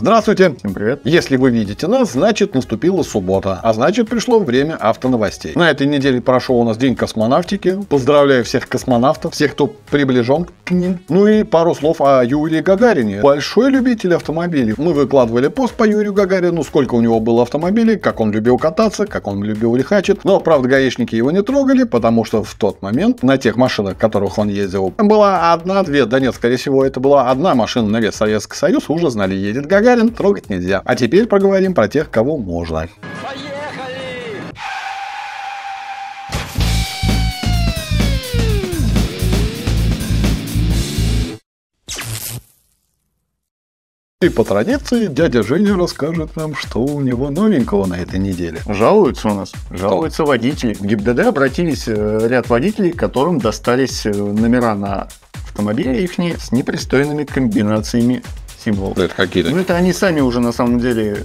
Здравствуйте. Всем привет. Если вы видите нас, значит наступила суббота, а значит пришло время автоновостей. На этой неделе прошел у нас День космонавтики. Поздравляю всех космонавтов, всех, кто приближен к ним. Ну и пару слов о Юрии Гагарине. Большой любитель автомобилей. Мы выкладывали пост по Юрию Гагарину, сколько у него было автомобилей, как он любил кататься, как он любил лихачить. Но, правда, гаишники его не трогали, потому что в тот момент на тех машинах, которых он ездил, была одна-две, да нет, скорее всего, это была одна машина на весь Советский Союз, уже знали, едет Гагарин, трогать нельзя. А теперь поговорим про тех, кого можно. И по традиции дядя Женя расскажет нам, что у него новенького на этой неделе. Жалуются у нас, жалуются водители. В ГИБДД обратились э, ряд водителей, которым достались э, номера на автомобиле их с непристойными комбинациями символов. Это какие-то? Ну, это они сами уже на самом деле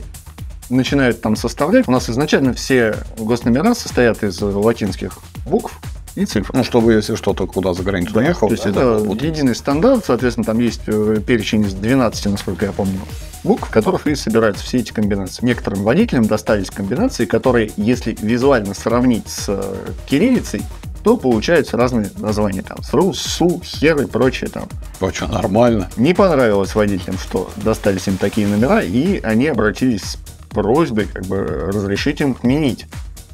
начинают там составлять. У нас изначально все госномера состоят из латинских букв, и цифр. Ну, чтобы, если что-то куда за границу доехал. То есть да, это вот единый стандарт, соответственно, там есть э, перечень из 12, насколько я помню, букв, в которых и собираются все эти комбинации. Некоторым водителям достались комбинации, которые, если визуально сравнить с э, кириллицей, то получаются разные названия. Там СРУ, СУ, ХЕР и прочее там. Что, нормально. Не понравилось водителям, что достались им такие номера, и они обратились с просьбой как бы разрешить им отменить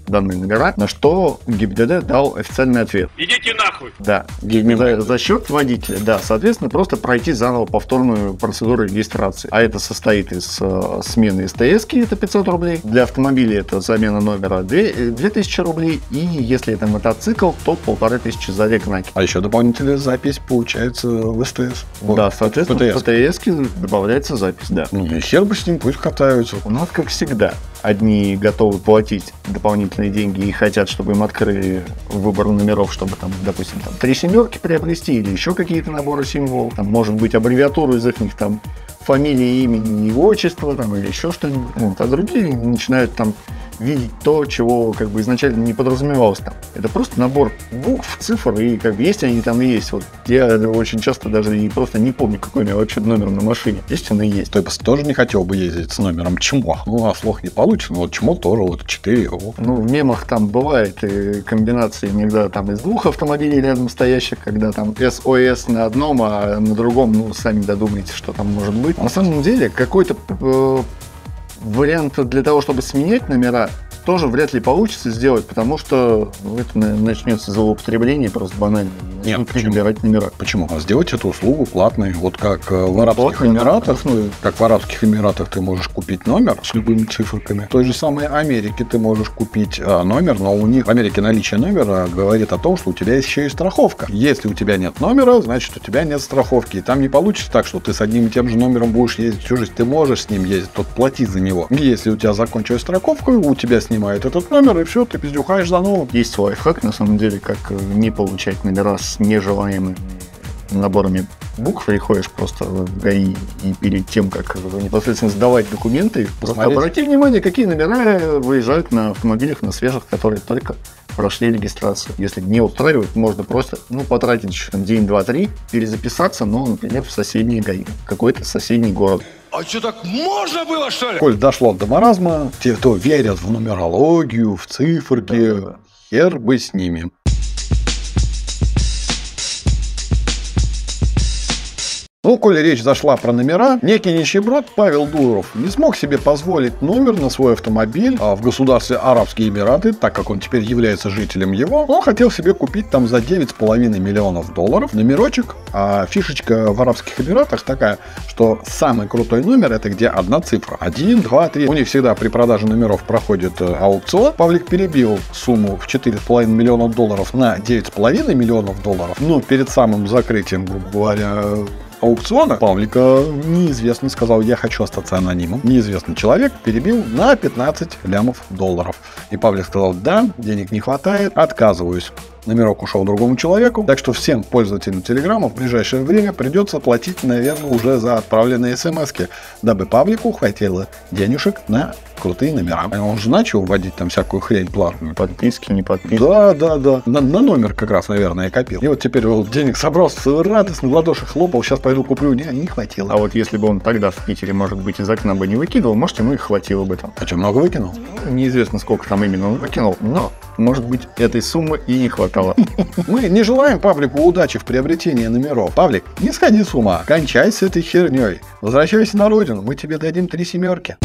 данные номера, на что ГИБДД дал официальный ответ. Идите нахуй! Да, за, за счет водителя, да, соответственно, просто пройти заново повторную процедуру регистрации. А это состоит из э, смены СТС, это 500 рублей, для автомобиля это замена номера 2, 2000 э, рублей, и если это мотоцикл, то полторы тысячи за регнаки. А еще дополнительная запись получается в СТС. Вот. Да, соответственно, в ПТС добавляется запись, да. Ну и хер бы с ним, пусть катаются. У нас, как всегда, одни готовы платить дополнительные деньги и хотят, чтобы им открыли выбор номеров, чтобы там, допустим, там три семерки приобрести или еще какие-то наборы символов, там, может быть, аббревиатуру из их там фамилии, имени и отчества, там, или еще что-нибудь. Вот. А другие начинают там видеть то, чего как бы изначально не подразумевалось там. Это просто набор букв, цифр, и как бы есть они там и есть. Вот я очень часто даже и просто не помню, какой у меня вообще номер на машине. Есть он и есть. То есть тоже не хотел бы ездить с номером ЧМО. Ну, а слух не получится. Вот ЧМО тоже вот 4. Ну, в мемах там бывает и комбинации иногда там из двух автомобилей рядом стоящих, когда там СОС на одном, а на другом, ну, сами додумайте, что там может быть. На самом деле, какой-то э, вариант для того, чтобы сменять номера, тоже вряд ли получится сделать, потому что это начнется злоупотребление просто банально. Нет, почему? номера. Почему? А сделать эту услугу платной. Вот как э, в Арабских Эмиратах, ну, как в Арабских Эмиратах ты можешь купить номер с любыми циферками. В той же самой Америке ты можешь купить а, номер, но у них в Америке наличие номера говорит о том, что у тебя есть еще и страховка. Если у тебя нет номера, значит у тебя нет страховки. И там не получится так, что ты с одним и тем же номером будешь ездить всю жизнь. Ты можешь с ним ездить, тот плати за него. Если у тебя закончилась страховка, у тебя снимают этот номер, и все, ты пиздюхаешь за новым. Есть лайфхак, на самом деле, как э, не получать номера с нежелаемыми наборами букв приходишь просто в ГАИ и перед тем, как непосредственно сдавать документы, просто обрати внимание, какие номера выезжают на автомобилях на свежих, которые только прошли регистрацию. Если не устраивает, можно просто ну, потратить еще там, день, два, три, перезаписаться, но, например, в соседний ГАИ, какой-то соседний город. А что, так можно было, что ли? Коль дошло до маразма, те, кто верят в нумерологию, в циферки, да, да. хер бы с ними. Ну, коли речь зашла про номера, некий нищеброд Павел Дуров не смог себе позволить номер на свой автомобиль а в государстве Арабские Эмираты, так как он теперь является жителем его. Он хотел себе купить там за 9,5 миллионов долларов номерочек, а фишечка в Арабских Эмиратах такая, что самый крутой номер это где одна цифра. 1, 2, 3. У них всегда при продаже номеров проходит э, аукцион. Павлик перебил сумму в 4,5 миллионов долларов на 9,5 миллионов долларов. Но перед самым закрытием, грубо говоря, аукциона Павлика неизвестный сказал, я хочу остаться анонимом. Неизвестный человек перебил на 15 лямов долларов. И Павлик сказал, да, денег не хватает, отказываюсь. Номерок ушел другому человеку, так что всем пользователям Телеграма в ближайшее время придется платить, наверное, уже за отправленные смс дабы Павлику хватило денежек на крутые номера. А Он же начал вводить там всякую хрень платную. Подписки, не подписки. Да, да, да. На, на номер как раз, наверное, я копил. И вот теперь вот денег собрал, радостно в ладоши хлопал, сейчас пойду куплю. Не, не хватило. А вот если бы он тогда в Питере, может быть, из окна бы не выкидывал, может, ему и хватило бы там. А что, много выкинул? Неизвестно, сколько там именно он выкинул, но, может быть, этой суммы и не хватало. Мы не желаем Павлику удачи в приобретении номеров. Павлик, не сходи с ума. Кончай с этой херней. Возвращайся на родину, мы тебе дадим три семерки.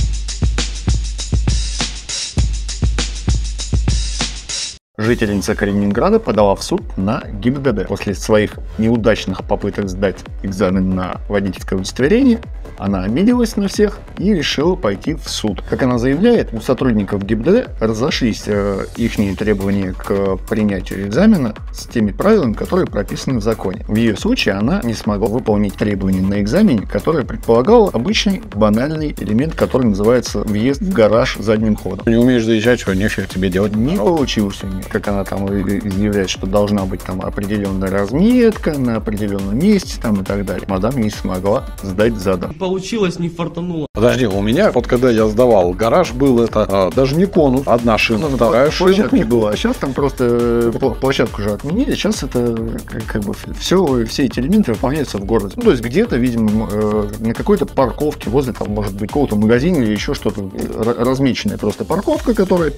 Жительница Калининграда подала в суд на ГИБДД. После своих неудачных попыток сдать экзамен на водительское удостоверение, она обиделась на всех и решила пойти в суд. Как она заявляет, у сотрудников ГИБДД разошлись э, их требования к принятию экзамена с теми правилами, которые прописаны в законе. В ее случае она не смогла выполнить требования на экзамене, которое предполагало обычный банальный элемент, который называется въезд в гараж задним ходом. Не умеешь заезжать, что нефиг тебе делать? Не получилось у нее, как она там изъявляет, что должна быть там определенная разметка на определенном месте там и так далее. Мадам не смогла сдать задом. Получилось, не фартануло. Подожди, у меня, вот когда я сдавал гараж, был это а, даже не конус, одна шина, вторая шина. Площадки было, а сейчас там просто э, пл- площадку уже отменили, сейчас это э, как, как бы все, все эти элементы выполняются в городе. Ну, то есть где-то, видимо, э, на какой-то парковке возле, там, может быть, какого-то магазина или еще что-то р- размеченная просто парковка, которая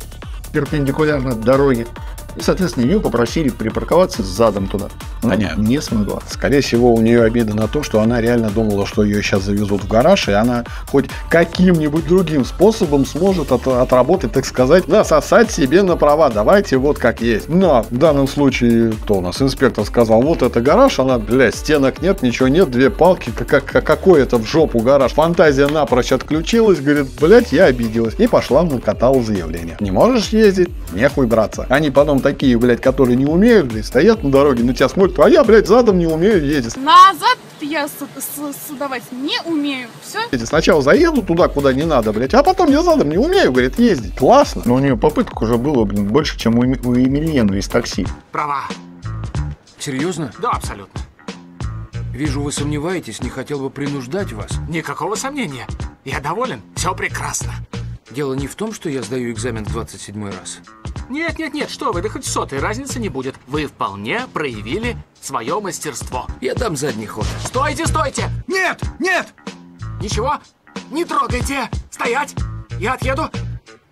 перпендикулярна дороге. И, соответственно, ее попросили припарковаться задом туда. Она Понятно. не смогла. Скорее всего, у нее обида на то, что она реально думала, что ее сейчас завезут в гараж, и она хоть каким-нибудь другим способом сможет от- отработать, так сказать, насосать себе на права. Давайте вот как есть. Но в данном случае, кто у нас, инспектор сказал, вот это гараж, она, блядь, стенок нет, ничего нет, две палки, как, как- какой это в жопу гараж. Фантазия напрочь отключилась, говорит, блядь, я обиделась. И пошла накатала заявление. Не можешь ездить? Нехуй браться. Они потом такие, блядь, которые не умеют, блядь, стоят на дороге, на тебя смотрят, а я, блядь, задом не умею ездить. Назад я с- с- сдавать не умею. Все. Эти Сначала заеду туда, куда не надо, блядь, а потом я задом не умею, говорит, ездить. Классно. Но у нее попыток уже было, блин, больше, чем у, у Емельяна из такси. Права. Серьезно? Да, абсолютно. Вижу, вы сомневаетесь, не хотел бы принуждать вас. Никакого сомнения. Я доволен. Все прекрасно. Дело не в том, что я сдаю экзамен в 27 раз. Нет, нет, нет, что вы, да хоть сотой разницы не будет. Вы вполне проявили свое мастерство. Я дам задний ход. Стойте, стойте! Нет, нет! Ничего, не трогайте! Стоять! Я отъеду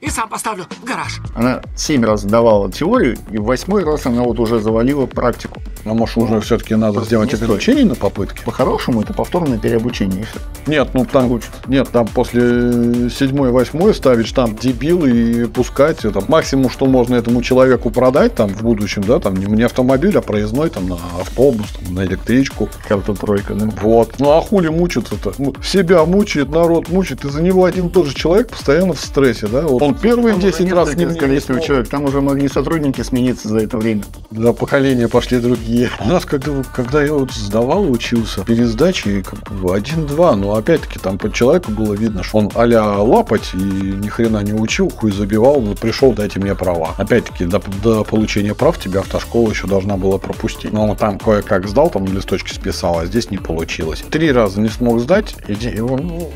и сам поставлю в гараж. Она семь раз сдавала теорию, и в восьмой раз она вот уже завалила практику. А может, уже все-таки надо сделать не исключение на попытке? По-хорошему, это повторное переобучение. и. Нет, ну там, нет, там после седьмой, восьмой ставить штамп дебил и пускать. Это максимум, что можно этому человеку продать там в будущем, да, там не, не автомобиль, а проездной, там на автобус, там, на электричку. Карта тройка, да? Вот. Ну а хули мучиться-то? Ну, Себя мучает, народ мучает. Из-за него один и тот же человек постоянно в стрессе, да? Вот он первые Там уже 10 раз несколько не количество человек. Там уже могли сотрудники смениться за это время. Для поколения пошли другие. У нас, когда, когда я вот сдавал, учился, пересдачи как бы один-два, но опять-таки там по человеку было видно, что он а лапать и ни хрена не учил, хуй забивал, вот пришел, дайте мне права. Опять-таки, до, до получения прав тебя автошкола еще должна была пропустить. Но он там кое-как сдал, там на листочке списал, а здесь не получилось. Три раза не смог сдать, иди, и он, ну,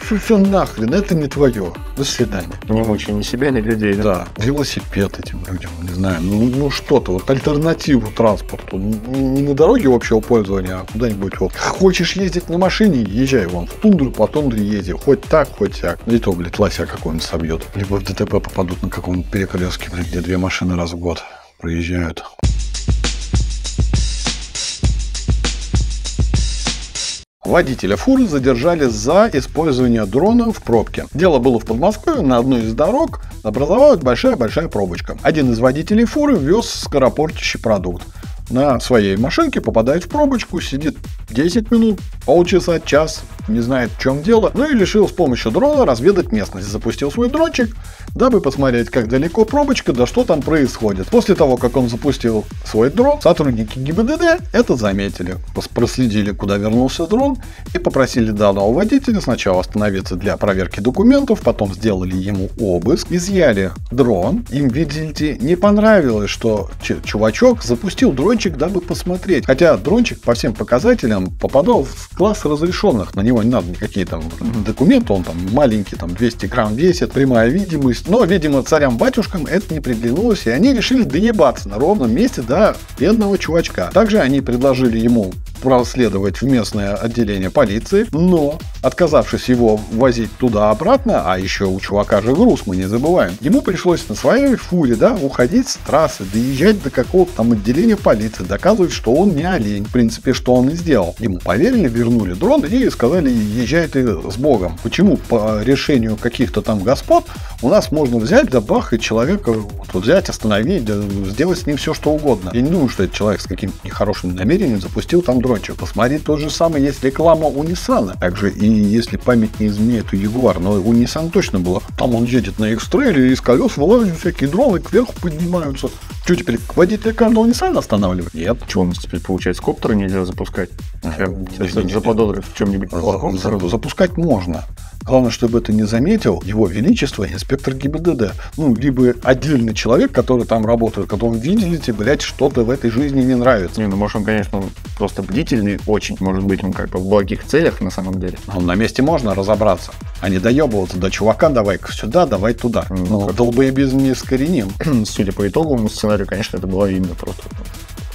все нахрен, это не твое. До свидания. Не мучай ни себя, ни людей. Да? Да, велосипед этим людям, не знаю, ну, ну что-то, вот альтернативу транспорту. Не, не на дороге общего пользования, а куда-нибудь вот. Хочешь ездить на машине, езжай вон в тундру, по тундре езди. Хоть так, хоть так. И то, блядь, лася какой-нибудь собьет. Либо в ДТП попадут на каком-нибудь перекрестке, где две машины раз в год проезжают. Водителя фуры задержали за использование дрона в пробке. Дело было в Подмосковье, на одной из дорог образовалась большая-большая пробочка. Один из водителей фуры вез скоропортящий продукт. На своей машинке попадает в пробочку, сидит 10 минут, полчаса, час, не знает в чем дело, ну и решил с помощью дрона разведать местность. Запустил свой дрончик, дабы посмотреть, как далеко пробочка, да что там происходит. После того, как он запустил свой дрон, сотрудники ГИБДД это заметили, проследили, куда вернулся дрон и попросили данного водителя сначала остановиться для проверки документов, потом сделали ему обыск, изъяли дрон. Им, видите, не понравилось, что чувачок запустил дрончик, дабы посмотреть. Хотя дрончик по всем показателям попадал в класс разрешенных. На него не надо никакие там документы, он там маленький, там 200 грамм весит, прямая видимость. Но, видимо, царям-батюшкам это не приглянулось, и они решили доебаться на ровном месте до бедного чувачка. Также они предложили ему проследовать в местное отделение полиции, но, отказавшись его возить туда-обратно, а еще у чувака же груз, мы не забываем, ему пришлось на своей фуре, да, уходить с трассы, доезжать до какого-то там отделения полиции, доказывать, что он не олень. В принципе, что он и сделал. Ему поверили, вернули дрон и сказали, езжай ты с Богом. Почему по решению каких-то там господ у нас можно взять, да бах, и человека вот, взять, остановить, сделать с ним все, что угодно. Я не думаю, что этот человек с каким-то нехорошим намерением запустил там дрончик. Посмотри, то же самое есть реклама у Ниссана. Также и если память не изменяет у Ягуар, но у Nissan точно было. Там он едет на экстрейле, и из колес вылазят всякие дроны, кверху поднимаются. Что теперь, водитель каждого Nissan останавливать? Нет. Что у нас теперь получается? Коптеры нельзя запускать? не- Заподозрив в чем-нибудь плохом. За- Запускать можно. Главное, чтобы это не заметил его величество, инспектор ГИБДД. Ну, либо отдельный человек, который там работает, которому видите, блядь, что-то в этой жизни не нравится. Не, ну может он, конечно, просто бдительный очень. Может быть, он как бы в благих целях на самом деле. Ну, на месте можно разобраться, а не доебываться до чувака, давай-ка сюда, давай туда. Ну, Ну, как- долбоебизм не искореним. Судя по итоговому сценарию, конечно, это было именно просто.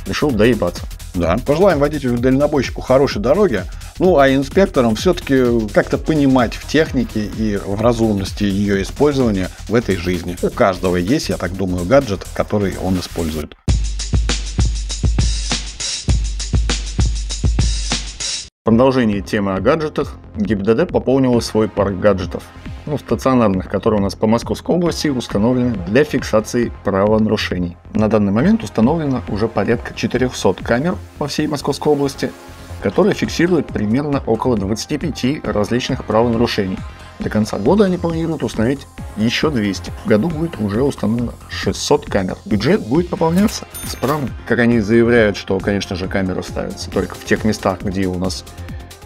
Решил доебаться. Да. Пожелаем водителю-дальнобойщику хорошей дороги. Ну, а инспекторам все-таки как-то понимать в технике и в разумности ее использования в этой жизни. У каждого есть, я так думаю, гаджет, который он использует. Продолжении темы о гаджетах, ГИБДД пополнила свой парк гаджетов, ну, стационарных, которые у нас по Московской области установлены для фиксации правонарушений. На данный момент установлено уже порядка 400 камер по всей Московской области, которые фиксируют примерно около 25 различных правонарушений. До конца года они планируют установить еще 200. В году будет уже установлено 600 камер. Бюджет будет пополняться справно. Как они заявляют, что, конечно же, камеры ставятся только в тех местах, где у нас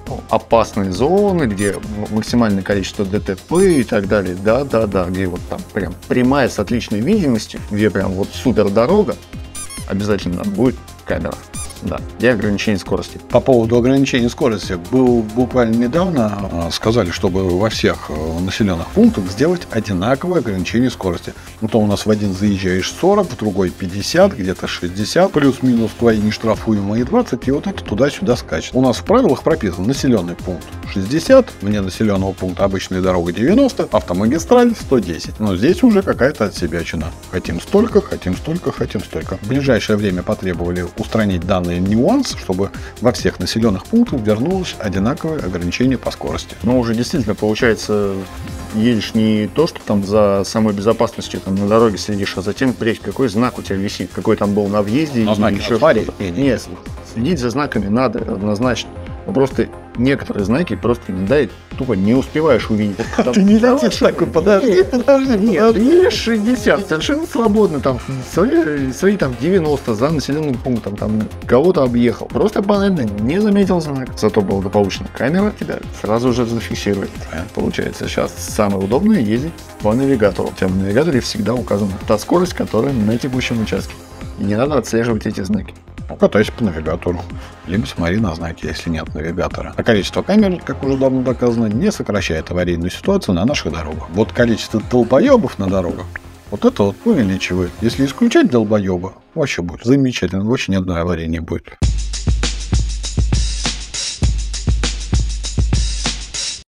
ну, опасные зоны, где максимальное количество ДТП и так далее. Да-да-да, где вот там прям прямая с отличной видимостью, где прям вот супер дорога, обязательно будет камера. Да, и ограничение скорости. По поводу ограничения скорости. Был буквально недавно, а, сказали, чтобы во всех э, населенных пунктах сделать одинаковое ограничение скорости. Ну, то у нас в один заезжаешь 40, в другой 50, где-то 60, плюс-минус твои нештрафуемые 20, и вот это туда-сюда скачет. У нас в правилах прописан населенный пункт 60, вне населенного пункта обычная дорога 90, автомагистраль 110. Но здесь уже какая-то отсебячина. Хотим столько, хотим столько, хотим столько. В ближайшее время потребовали устранить данный нюанс, чтобы во всех населенных пунктах вернулось одинаковое ограничение по скорости. Но уже действительно получается едешь не то, что там за самой безопасностью там на дороге следишь, а затем прежде какой знак у тебя висит, какой там был на въезде. На и знаке еще. Нет, следить за знаками надо однозначно. Но просто некоторые знаки просто да, и тупо не успеваешь увидеть. Там- Ты не летишь такой, подожди, подожди, Нет, едешь 60, совершенно свободно, там, свои, свои там 90 за населенным пунктом, там, кого-то объехал. Просто банально не заметил знак. Зато благополучно камера тебя сразу же зафиксирует. Получается, сейчас самое удобное ездить по навигатору. У тебя в навигаторе всегда указана та скорость, которая на текущем участке. И не надо отслеживать эти знаки. Ну, катайся по навигатору. Либо смотри на знаки, если нет навигатора. А количество камер, как уже давно доказано, не сокращает аварийную ситуацию на наших дорогах. Вот количество долбоебов на дорогах, вот это вот увеличивает. Если исключать долбоеба, вообще будет замечательно. Вообще ни одной аварии не будет.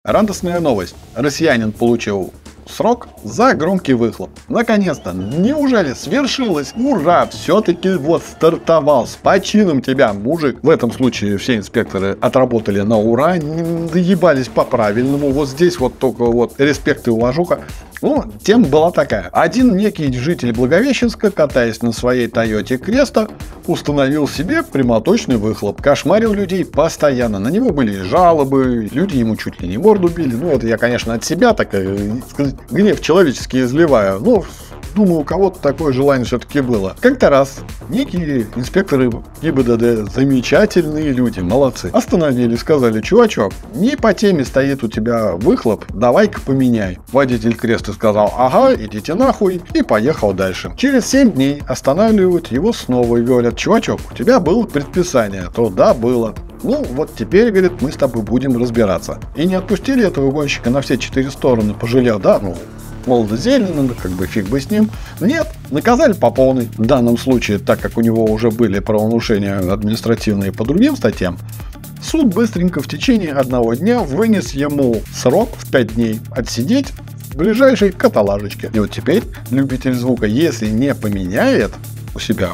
Радостная новость. Россиянин получил срок за громкий выхлоп. Наконец-то, неужели свершилось? Ура! Все-таки вот стартовал. С почином тебя, мужик. В этом случае все инспекторы отработали на ура, доебались по-правильному. Вот здесь вот только вот респект и уважуха. Ну, тема была такая. Один некий житель Благовещенска, катаясь на своей Тойоте Креста, установил себе прямоточный выхлоп. Кошмарил людей постоянно. На него были жалобы, люди ему чуть ли не морду били. Ну, это я, конечно, от себя так, э, сказать, гнев человеческий изливаю. Ну, думаю, у кого-то такое желание все-таки было. Как-то раз некие инспекторы ГИБДД, замечательные люди, молодцы, остановили, сказали, чувачок, не по теме стоит у тебя выхлоп, давай-ка поменяй. Водитель креста сказал, ага, идите нахуй, и поехал дальше. Через 7 дней останавливают его снова и говорят, чувачок, у тебя было предписание, то да, было. ну вот теперь, говорит, мы с тобой будем разбираться. И не отпустили этого гонщика на все четыре стороны, пожалел, да, ну, молодо зелено, как бы фиг бы с ним. Нет, наказали по полной. В данном случае, так как у него уже были правонарушения административные по другим статьям, суд быстренько в течение одного дня вынес ему срок в 5 дней отсидеть в ближайшей каталажечке. И вот теперь любитель звука, если не поменяет у себя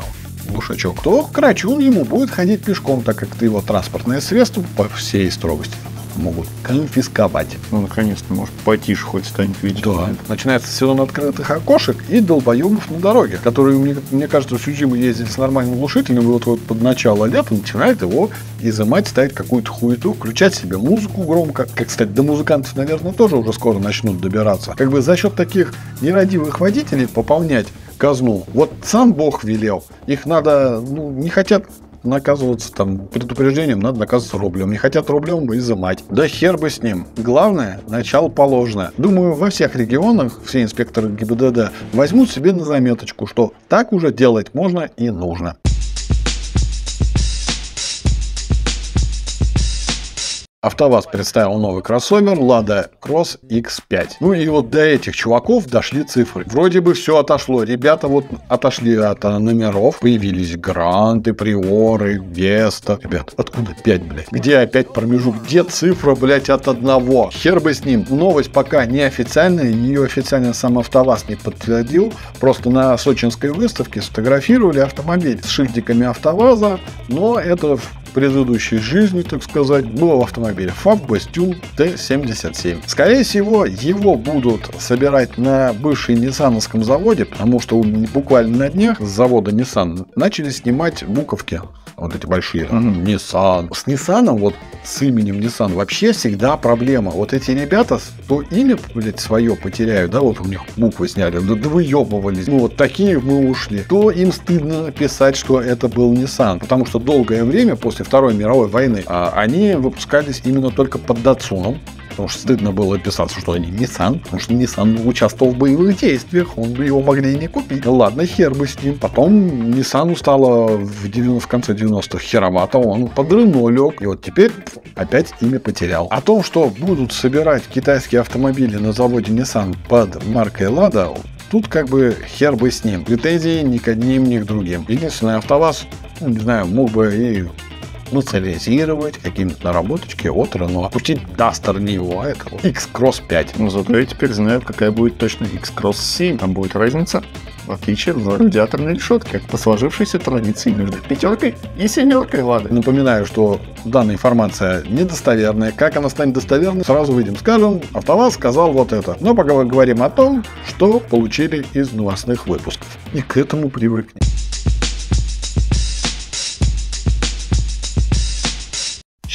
глушачок, то Крачун ему будет ходить пешком, так как это его транспортное средство по всей строгости могут конфисковать. Ну, наконец-то, может, потише хоть станет видеть. Да. Начинается сезон открытых окошек и долбоебов на дороге, которые, мне, мне кажется, Сюджима ездит с нормальным глушителем, и вот, вот под начало лета начинает его изымать, ставить какую-то хуету, включать себе музыку громко. Как, кстати, до музыкантов, наверное, тоже уже скоро начнут добираться. Как бы за счет таких нерадивых водителей пополнять казну. Вот сам Бог велел. Их надо, ну, не хотят наказываться там предупреждением, надо наказываться рублем. Не хотят рублем изымать. Да хер бы с ним. Главное, начало положено. Думаю, во всех регионах все инспекторы ГИБДД возьмут себе на заметочку, что так уже делать можно и нужно. АвтоВАЗ представил новый кроссовер Lada Cross X5. Ну и вот до этих чуваков дошли цифры. Вроде бы все отошло. Ребята вот отошли от номеров. Появились Гранты, Приоры, Веста. Ребят, откуда 5, блядь? Где опять промежуток? Где цифра, блядь, от одного? Хер бы с ним. Новость пока не официальная. Ее официально сам АвтоВАЗ не подтвердил. Просто на сочинской выставке сфотографировали автомобиль с шильдиками АвтоВАЗа. Но это предыдущей жизни, так сказать, было в автомобиле FAB Bastion T77. Скорее всего, его будут собирать на бывшем Ниссановском заводе, потому что буквально на днях с завода Nissan начали снимать буковки вот эти большие, mm-hmm. Nissan. С Nissan, вот с именем Nissan вообще всегда проблема. Вот эти ребята, то имя, блядь, свое потеряют, да, вот у них буквы сняли, да, да выебывались. Ну, вот такие мы ушли. То им стыдно писать, что это был Nissan, потому что долгое время после Второй мировой войны а, они выпускались именно только под Датсуном потому что стыдно было писаться, что они Nissan, потому что Nissan участвовал в боевых действиях, он бы его могли не купить. Ладно, хер бы с ним. Потом Nissan стало в, 90, в конце 90-х херовато, он под Рено лег, и вот теперь опять имя потерял. О том, что будут собирать китайские автомобили на заводе Nissan под маркой Lada, Тут как бы хер бы с ним. Претензий ни к одним, ни к другим. Единственное, АвтоВАЗ, ну, не знаю, мог бы и национализировать какие-нибудь наработочки от. Опустить Duster Neo, а это X-Cross 5. Ну, зато я теперь знаю, какая будет точно X-Cross 7. Там будет разница в отличие от радиаторной решетки, по сложившейся традиции между пятеркой и семеркой Лады. Напоминаю, что данная информация недостоверная. Как она станет достоверной, сразу выйдем, скажем, АвтоВАЗ сказал вот это. Но пока мы говорим о том, что получили из новостных выпусков. И к этому привыкнем.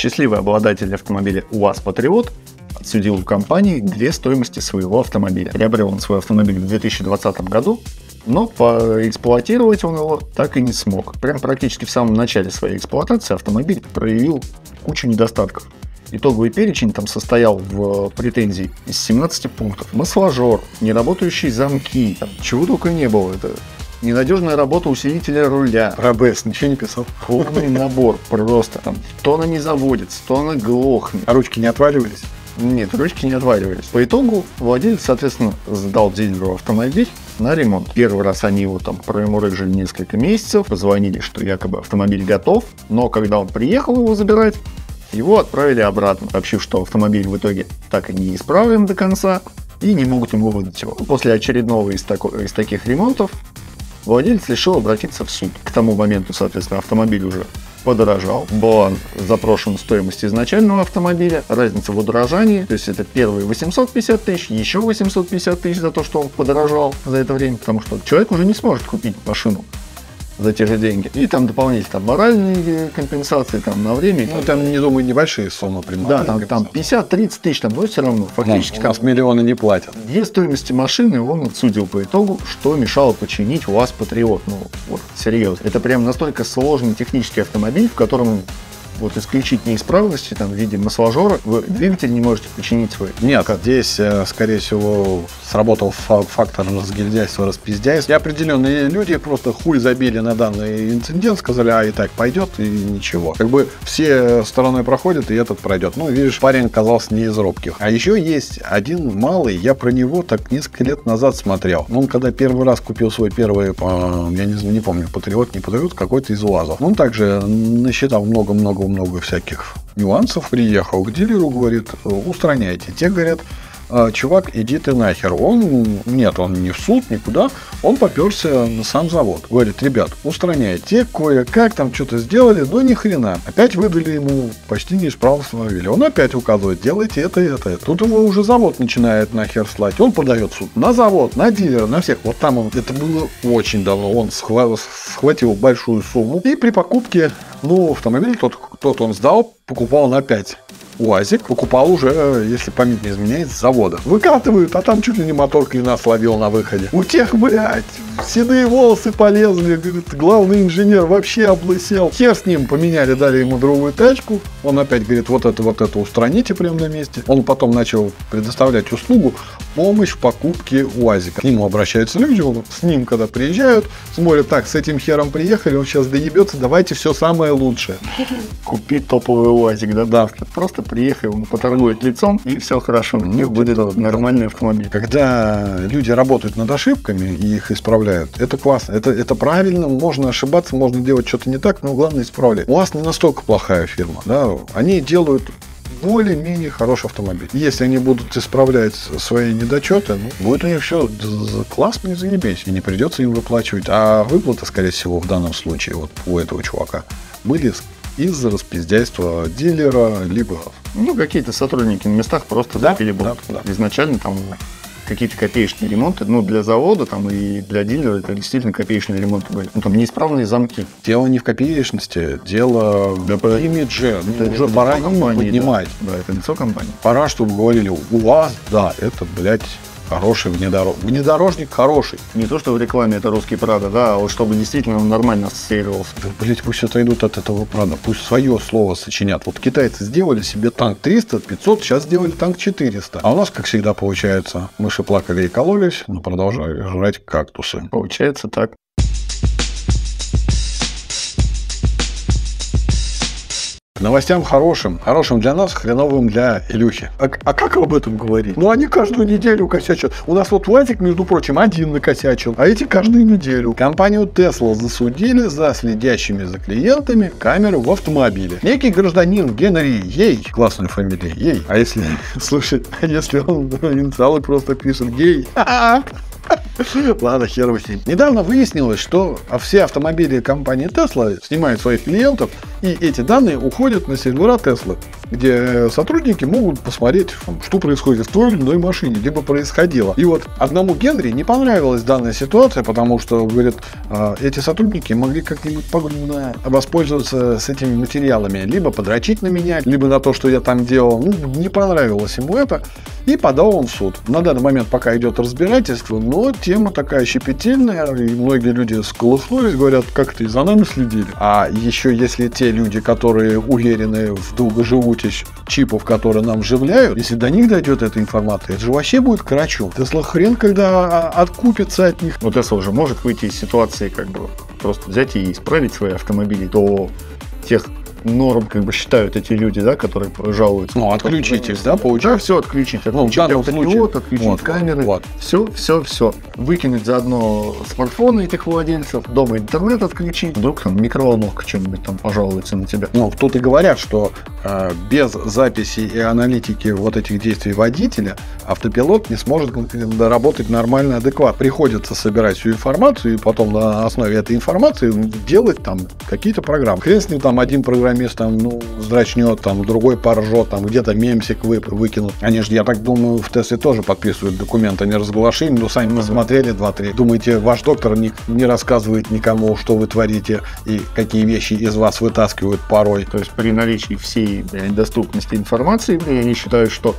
Счастливый обладатель автомобиля УАЗ Патриот отсудил у компании две стоимости своего автомобиля. Приобрел он свой автомобиль в 2020 году, но поэксплуатировать он его так и не смог. Прям практически в самом начале своей эксплуатации автомобиль проявил кучу недостатков. Итоговый перечень там состоял в претензий из 17 пунктов. Масложор, неработающие замки, там, чего только не было. Это ненадежная работа усилителя руля. РБС, ничего не писал. Полный набор просто. Там, то она не заводится, то она глохнет. А ручки не отваливались? Нет, ручки не отваливались. По итогу владелец, соответственно, сдал дилеру автомобиль на ремонт. Первый раз они его там промурыжили несколько месяцев, позвонили, что якобы автомобиль готов, но когда он приехал его забирать, его отправили обратно, сообщив, что автомобиль в итоге так и не исправлен до конца и не могут ему выдать его. После очередного из, тако- из таких ремонтов владелец решил обратиться в суд. К тому моменту, соответственно, автомобиль уже подорожал. Была запрошена стоимость изначального автомобиля, разница в удорожании, то есть это первые 850 тысяч, еще 850 тысяч за то, что он подорожал за это время, потому что человек уже не сможет купить машину за те же деньги. И там дополнительно там моральные компенсации там на время. Ну, там, не думаю, небольшие суммы примерно. Да, там, там 50-30 тысяч, там, но все равно фактически. Ну, там миллионы не платят. Две стоимости машины он отсудил по итогу, что мешало починить УАЗ Патриот. Ну, вот, серьезно. Это прям настолько сложный технический автомобиль, в котором вот исключить неисправности там, в виде масложора, вы двигатель не можете починить свой. Нет, здесь, э, скорее всего, сработал фа- фактор разгильдяйства, распиздяйства. И определенные люди просто хуй забили на данный инцидент, сказали, а и так пойдет, и ничего. Как бы все стороной проходят, и этот пройдет. Ну, видишь, парень оказался не из робких. А еще есть один малый, я про него так несколько лет назад смотрел. Он когда первый раз купил свой первый, я не, не помню, патриот, не патриот, какой-то из УАЗов. Он также насчитал много-много-много всяких нюансов, приехал к дилеру, говорит, устраняйте. Те говорят, «А, чувак, иди ты нахер. Он, нет, он не в суд, никуда, он поперся на сам завод. Говорит, ребят, устраняйте, кое-как там что-то сделали, но ни хрена. Опять выдали ему почти неисправность автомобиля. Он опять указывает, делайте это и это. Тут его уже завод начинает нахер слать. Он подает суд на завод, на дилера, на всех. Вот там он, это было очень давно. Он схва- схватил большую сумму и при покупке, ну, автомобиль тот, тот он сдал, покупал на 5 УАЗик покупал уже, если память не изменяет, с завода. Выкатывают, а там чуть ли не мотор клина словил на выходе. У тех, блядь, седые волосы полезли, говорит, главный инженер вообще облысел. Хер с ним поменяли, дали ему другую тачку. Он опять говорит, вот это, вот это устраните прямо на месте. Он потом начал предоставлять услугу помощь в покупке УАЗика. К нему обращаются люди, он, с ним, когда приезжают, смотрят, так, с этим хером приехали, он сейчас доебется, давайте все самое лучшее. Купить топовый УАЗик, да? Да. Просто приехал, он поторгует лицом, и все хорошо. У них будет нормальный автомобиль. Когда люди работают над ошибками и их исправляют, это классно, это, это правильно, можно ошибаться, можно делать что-то не так, но главное исправлять. У вас не настолько плохая фирма, да, они делают более-менее хороший автомобиль. Если они будут исправлять свои недочеты, ну, будет у них все классно, не заебись, и не придется им выплачивать. А выплаты, скорее всего, в данном случае, вот у этого чувака, были из-за распиздяйства дилера, либо... Ну, какие-то сотрудники на местах просто Да, запили да, да. Изначально там какие-то копеечные ремонты, ну, для завода там и для дилера это действительно копеечные ремонты были. Ну, там неисправные замки. Дело не в копеечности, дело в имидже. Ну, Это- уже это пора компании, поднимать. Да, да, это лицо компании. Пора, чтобы говорили, у вас, да, это, блядь, хороший внедорожник. Внедорожник хороший. Не то, что в рекламе это русский Прада, да, а вот чтобы действительно он нормально ассоциировался. Да, блядь, пусть отойдут от этого прада. Пусть свое слово сочинят. Вот китайцы сделали себе танк 300, 500, сейчас сделали танк 400. А у нас, как всегда, получается, мыши плакали и кололись, но продолжали жрать кактусы. Получается так. Новостям хорошим. Хорошим для нас, хреновым для Илюхи. А, а как об этом говорить? Ну, они каждую неделю косячат. У нас вот Владик, между прочим, один накосячил, а эти каждую неделю. Компанию Tesla засудили за следящими за клиентами камеры в автомобиле. Некий гражданин Генри Ей, классная фамилия, Ей. А если, слушай, а если он инициалы просто пишет Гей? Ладно, хер с ним. Недавно выяснилось, что все автомобили компании Tesla снимают своих клиентов, и эти данные уходят на сервера Tesla, где сотрудники могут посмотреть, что происходит в той или иной машине, либо происходило. И вот одному Генри не понравилась данная ситуация, потому что, говорит, а, эти сотрудники могли как-нибудь погубно воспользоваться с этими материалами, либо подрочить на меня, либо на то, что я там делал. Ну, не понравилось ему это, и подал он в суд. На данный момент пока идет разбирательство, но тема такая щепетильная, и многие люди сколыхнулись, говорят, как ты за нами следили. А еще если те люди, которые уверены в долгоживутись чипов, которые нам вживляют, если до них дойдет эта информация, это же вообще будет крачу. Тесла хрен, когда а, откупится от них. Вот Tesla уже может выйти из ситуации, как бы просто взять и исправить свои автомобили до тех норм, как бы считают эти люди, да, которые жалуются. Ну, отключить их, да, Да, получается? все отключить. Ну, Отключить автопилот, случае. отключить Вот, камеры. вот. Все, все, все. Выкинуть заодно смартфоны этих владельцев, дома интернет отключить. Вдруг там микроволновка что-нибудь там пожалуется на тебя. Ну, тут и говорят, что э, без записи и аналитики вот этих действий водителя автопилот не сможет работать нормально, адекватно. Приходится собирать всю информацию и потом на основе этой информации делать там какие-то программы. Хрен с ним там один программист там, ну, здрачнет, там, другой поржет, там, где-то мемсик вы, выкинут. Они же, я так думаю, в Тесле тоже подписывают документ о неразглашении, но сами посмотрели 2-3. Думаете, ваш доктор не, не рассказывает никому, что вы творите и какие вещи из вас вытаскивают порой. То есть при наличии всей доступности информации, блядь, они считают, что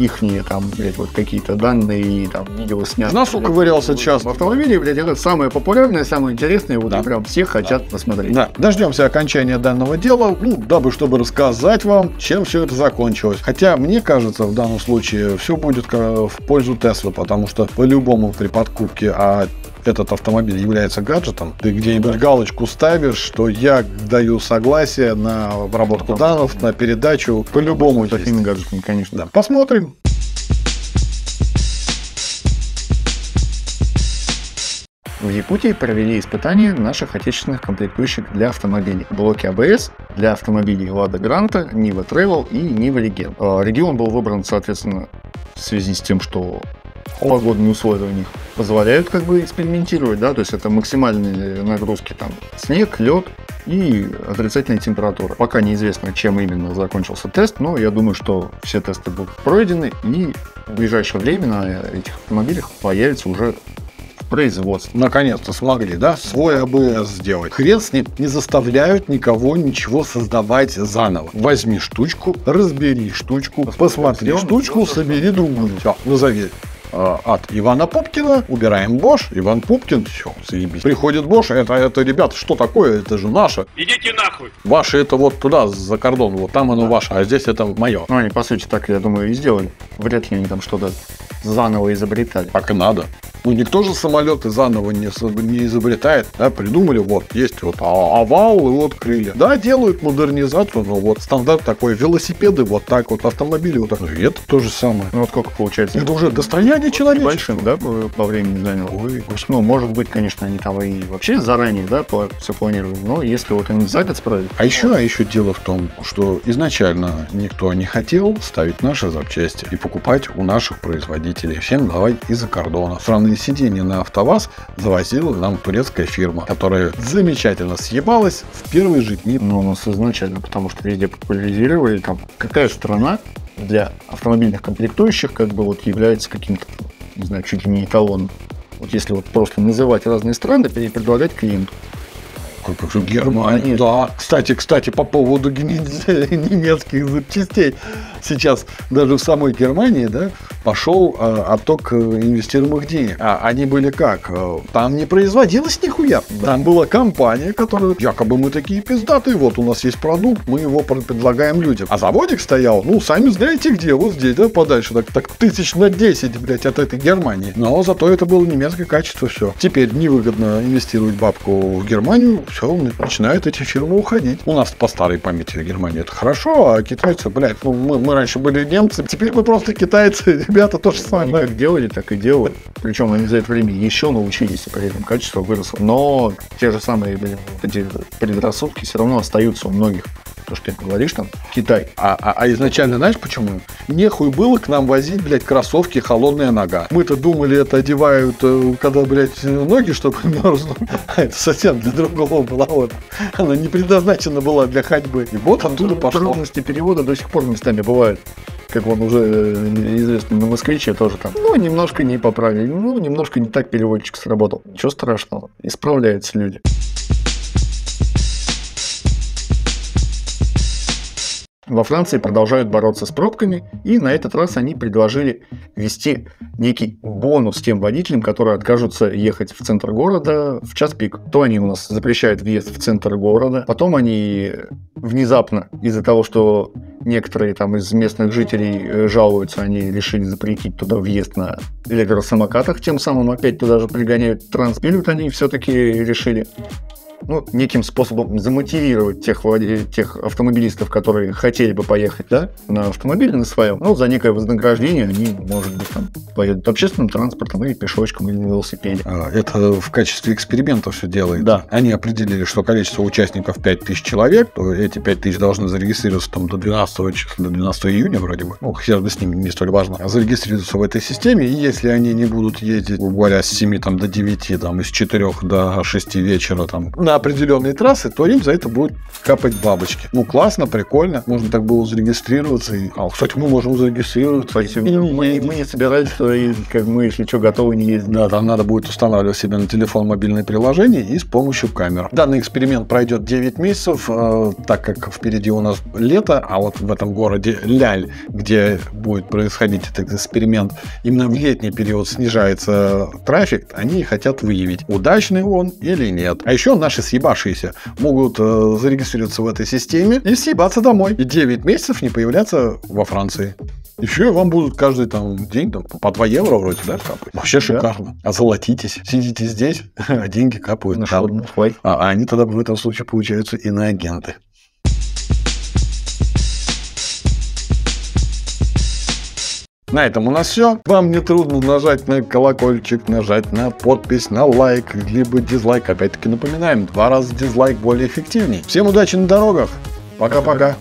ихние там, блядь, вот какие-то данные и там видео снято. Нас уковырялся час. В автомобиле, блядь, это самое популярное, самое интересное, вот Да. и прям все хотят посмотреть. Да, дождемся окончания данного дела, ну, дабы чтобы рассказать вам, чем все это закончилось. Хотя, мне кажется, в данном случае все будет в пользу Теслы, потому что по-любому при подкупке, а этот автомобиль является гаджетом, ты где-нибудь галочку ставишь, что я даю согласие на обработку данных, на передачу, по-любому. Такими гаджетами, конечно. Да, посмотрим. В Якутии провели испытания наших отечественных комплектующих для автомобилей. Блоки АБС для автомобилей Лада Гранта, Нива Travel и Нива Легенд. А, Регион был выбран, соответственно, в связи с тем, что погодные условия у них позволяют как бы экспериментировать, да, то есть это максимальные нагрузки там снег, лед и отрицательная температура. Пока неизвестно, чем именно закончился тест, но я думаю, что все тесты будут пройдены и в ближайшее время на этих автомобилях появится уже в производстве. Наконец-то смогли, да, свой АБС сделать. Хрен с ним, не заставляют никого ничего создавать заново. Возьми штучку, разбери штучку, посмотри штучку, собери другую. Все, назови э, от Ивана Пупкина, убираем Бош, Иван Пупкин, все, заебись. Приходит Бош, это, это, ребята, что такое, это же наше. Идите нахуй! Ваше это вот туда, за кордон, вот там оно ваше, а здесь это мое. Ну, они, по сути, так, я думаю, и сделали. Вряд ли они там что-то заново изобретали. Так и надо. Ну, никто же самолеты заново не, не изобретает, да, придумали, вот, есть вот а- овал и вот крылья. Да, делают модернизацию, но вот стандарт такой, велосипеды вот так вот, автомобили вот так. И это то же самое. Ну, вот сколько получается? Это уже достояние человека. Большим, да, по, по времени заняло? Ой, Ну, может быть, конечно, они там и вообще заранее, да, все планировали, но если вот они за год справились, А еще, а еще дело в том, что изначально никто не хотел ставить наши запчасти и покупать у наших производителей. Всем давай из-за кордона. Странные сиденья на АвтоВАЗ завозила нам турецкая фирма, которая замечательно съебалась в первые же дни. ну, у нас изначально, потому что везде популяризировали, там, какая страна для автомобильных комплектующих как бы вот является каким-то, не знаю, чуть ли не эталоном. Вот если вот просто называть разные страны и предлагать клиенту. Как же Германия. Да. Кстати, кстати, по поводу немецких запчастей. Сейчас даже в самой Германии, да, пошел э, отток э, инвестируемых денег. А они были как? Э, Там не производилось нихуя. Там была компания, которая, якобы мы такие пиздатые, вот у нас есть продукт, мы его пр- предлагаем людям. А заводик стоял, ну, сами знаете где, вот здесь, да, подальше, так, так тысяч на 10, блядь, от этой Германии. Но зато это было немецкое качество, все. Теперь невыгодно инвестировать бабку в Германию, все, начинают эти фирмы уходить. У нас по старой памяти Германия это хорошо, а китайцы, блядь, ну мы, мы раньше были немцы, теперь мы просто китайцы, ребята, то же самое. как делали, так и делают. Причем они за это время еще научились, и при этом качество выросло. Но те же самые блин, эти предрассудки все равно остаются у многих. То, что ты говоришь, там, Китай. А, а- а изначально знаешь почему? Нехуй было к нам возить, блядь, кроссовки холодная нога. Мы-то думали, это одевают, э, когда, блядь, ноги, чтобы мерзнуть. А это совсем для другого была вот. Она не предназначена была для ходьбы. И вот оттуда пошло. Трудности перевода до сих пор местами бывают. Как он уже э, известный на москвиче тоже там. Ну, немножко не поправили. Ну, немножко не так переводчик сработал. Ничего страшного. Исправляются люди. Во Франции продолжают бороться с пробками, и на этот раз они предложили ввести некий бонус тем водителям, которые откажутся ехать в центр города в час пик. То они у нас запрещают въезд в центр города, потом они внезапно из-за того, что некоторые там из местных жителей э, жалуются, они решили запретить туда въезд на электросамокатах, тем самым опять туда же пригоняют транспилют они все-таки решили ну, неким способом замотивировать тех, владе- тех автомобилистов, которые хотели бы поехать, да, на автомобиле на своем, ну, за некое вознаграждение они, может быть, там, поедут общественным транспортом или пешочком, или на велосипеде. А, Это в качестве эксперимента все делает. Да. Они определили, что количество участников 5000 человек, то эти 5000 должны зарегистрироваться там до 12 числа, до 12 июня вроде бы. Ну, хер бы с ними, не столь важно. Зарегистрироваться в этой системе, и если они не будут ездить, говоря, с 7 там, до 9, там, из 4 до 6 вечера там, на определенные трассы, то им за это будет капать бабочки. Ну, классно, прикольно. Можно так было зарегистрироваться. И... А, кстати, мы можем зарегистрироваться. Спасибо. Мы, мы не собирались, что и, как мы, если что, готовы не ездить. Да, там надо будет устанавливать себе на телефон мобильное приложение и с помощью камер. Данный эксперимент пройдет 9 месяцев, э, так как впереди у нас лето, а вот в этом городе Ляль, где будет происходить этот эксперимент, именно в летний период снижается трафик, они хотят выявить, удачный он или нет. А еще наши съебавшиеся могут э, зарегистрироваться в этой системе и съебаться домой. И 9 месяцев не появляться во Франции. Еще вам будут каждый там день там, по 2 евро вроде, да, капать. Вообще шикарно. Озолотитесь. Сидите здесь, а деньги капают. Ну, там. А, а они тогда в этом случае получаются иноагенты. На этом у нас все. Вам не трудно нажать на колокольчик, нажать на подпись, на лайк, либо дизлайк. Опять-таки напоминаем, два раза дизлайк более эффективней. Всем удачи на дорогах. Пока-пока.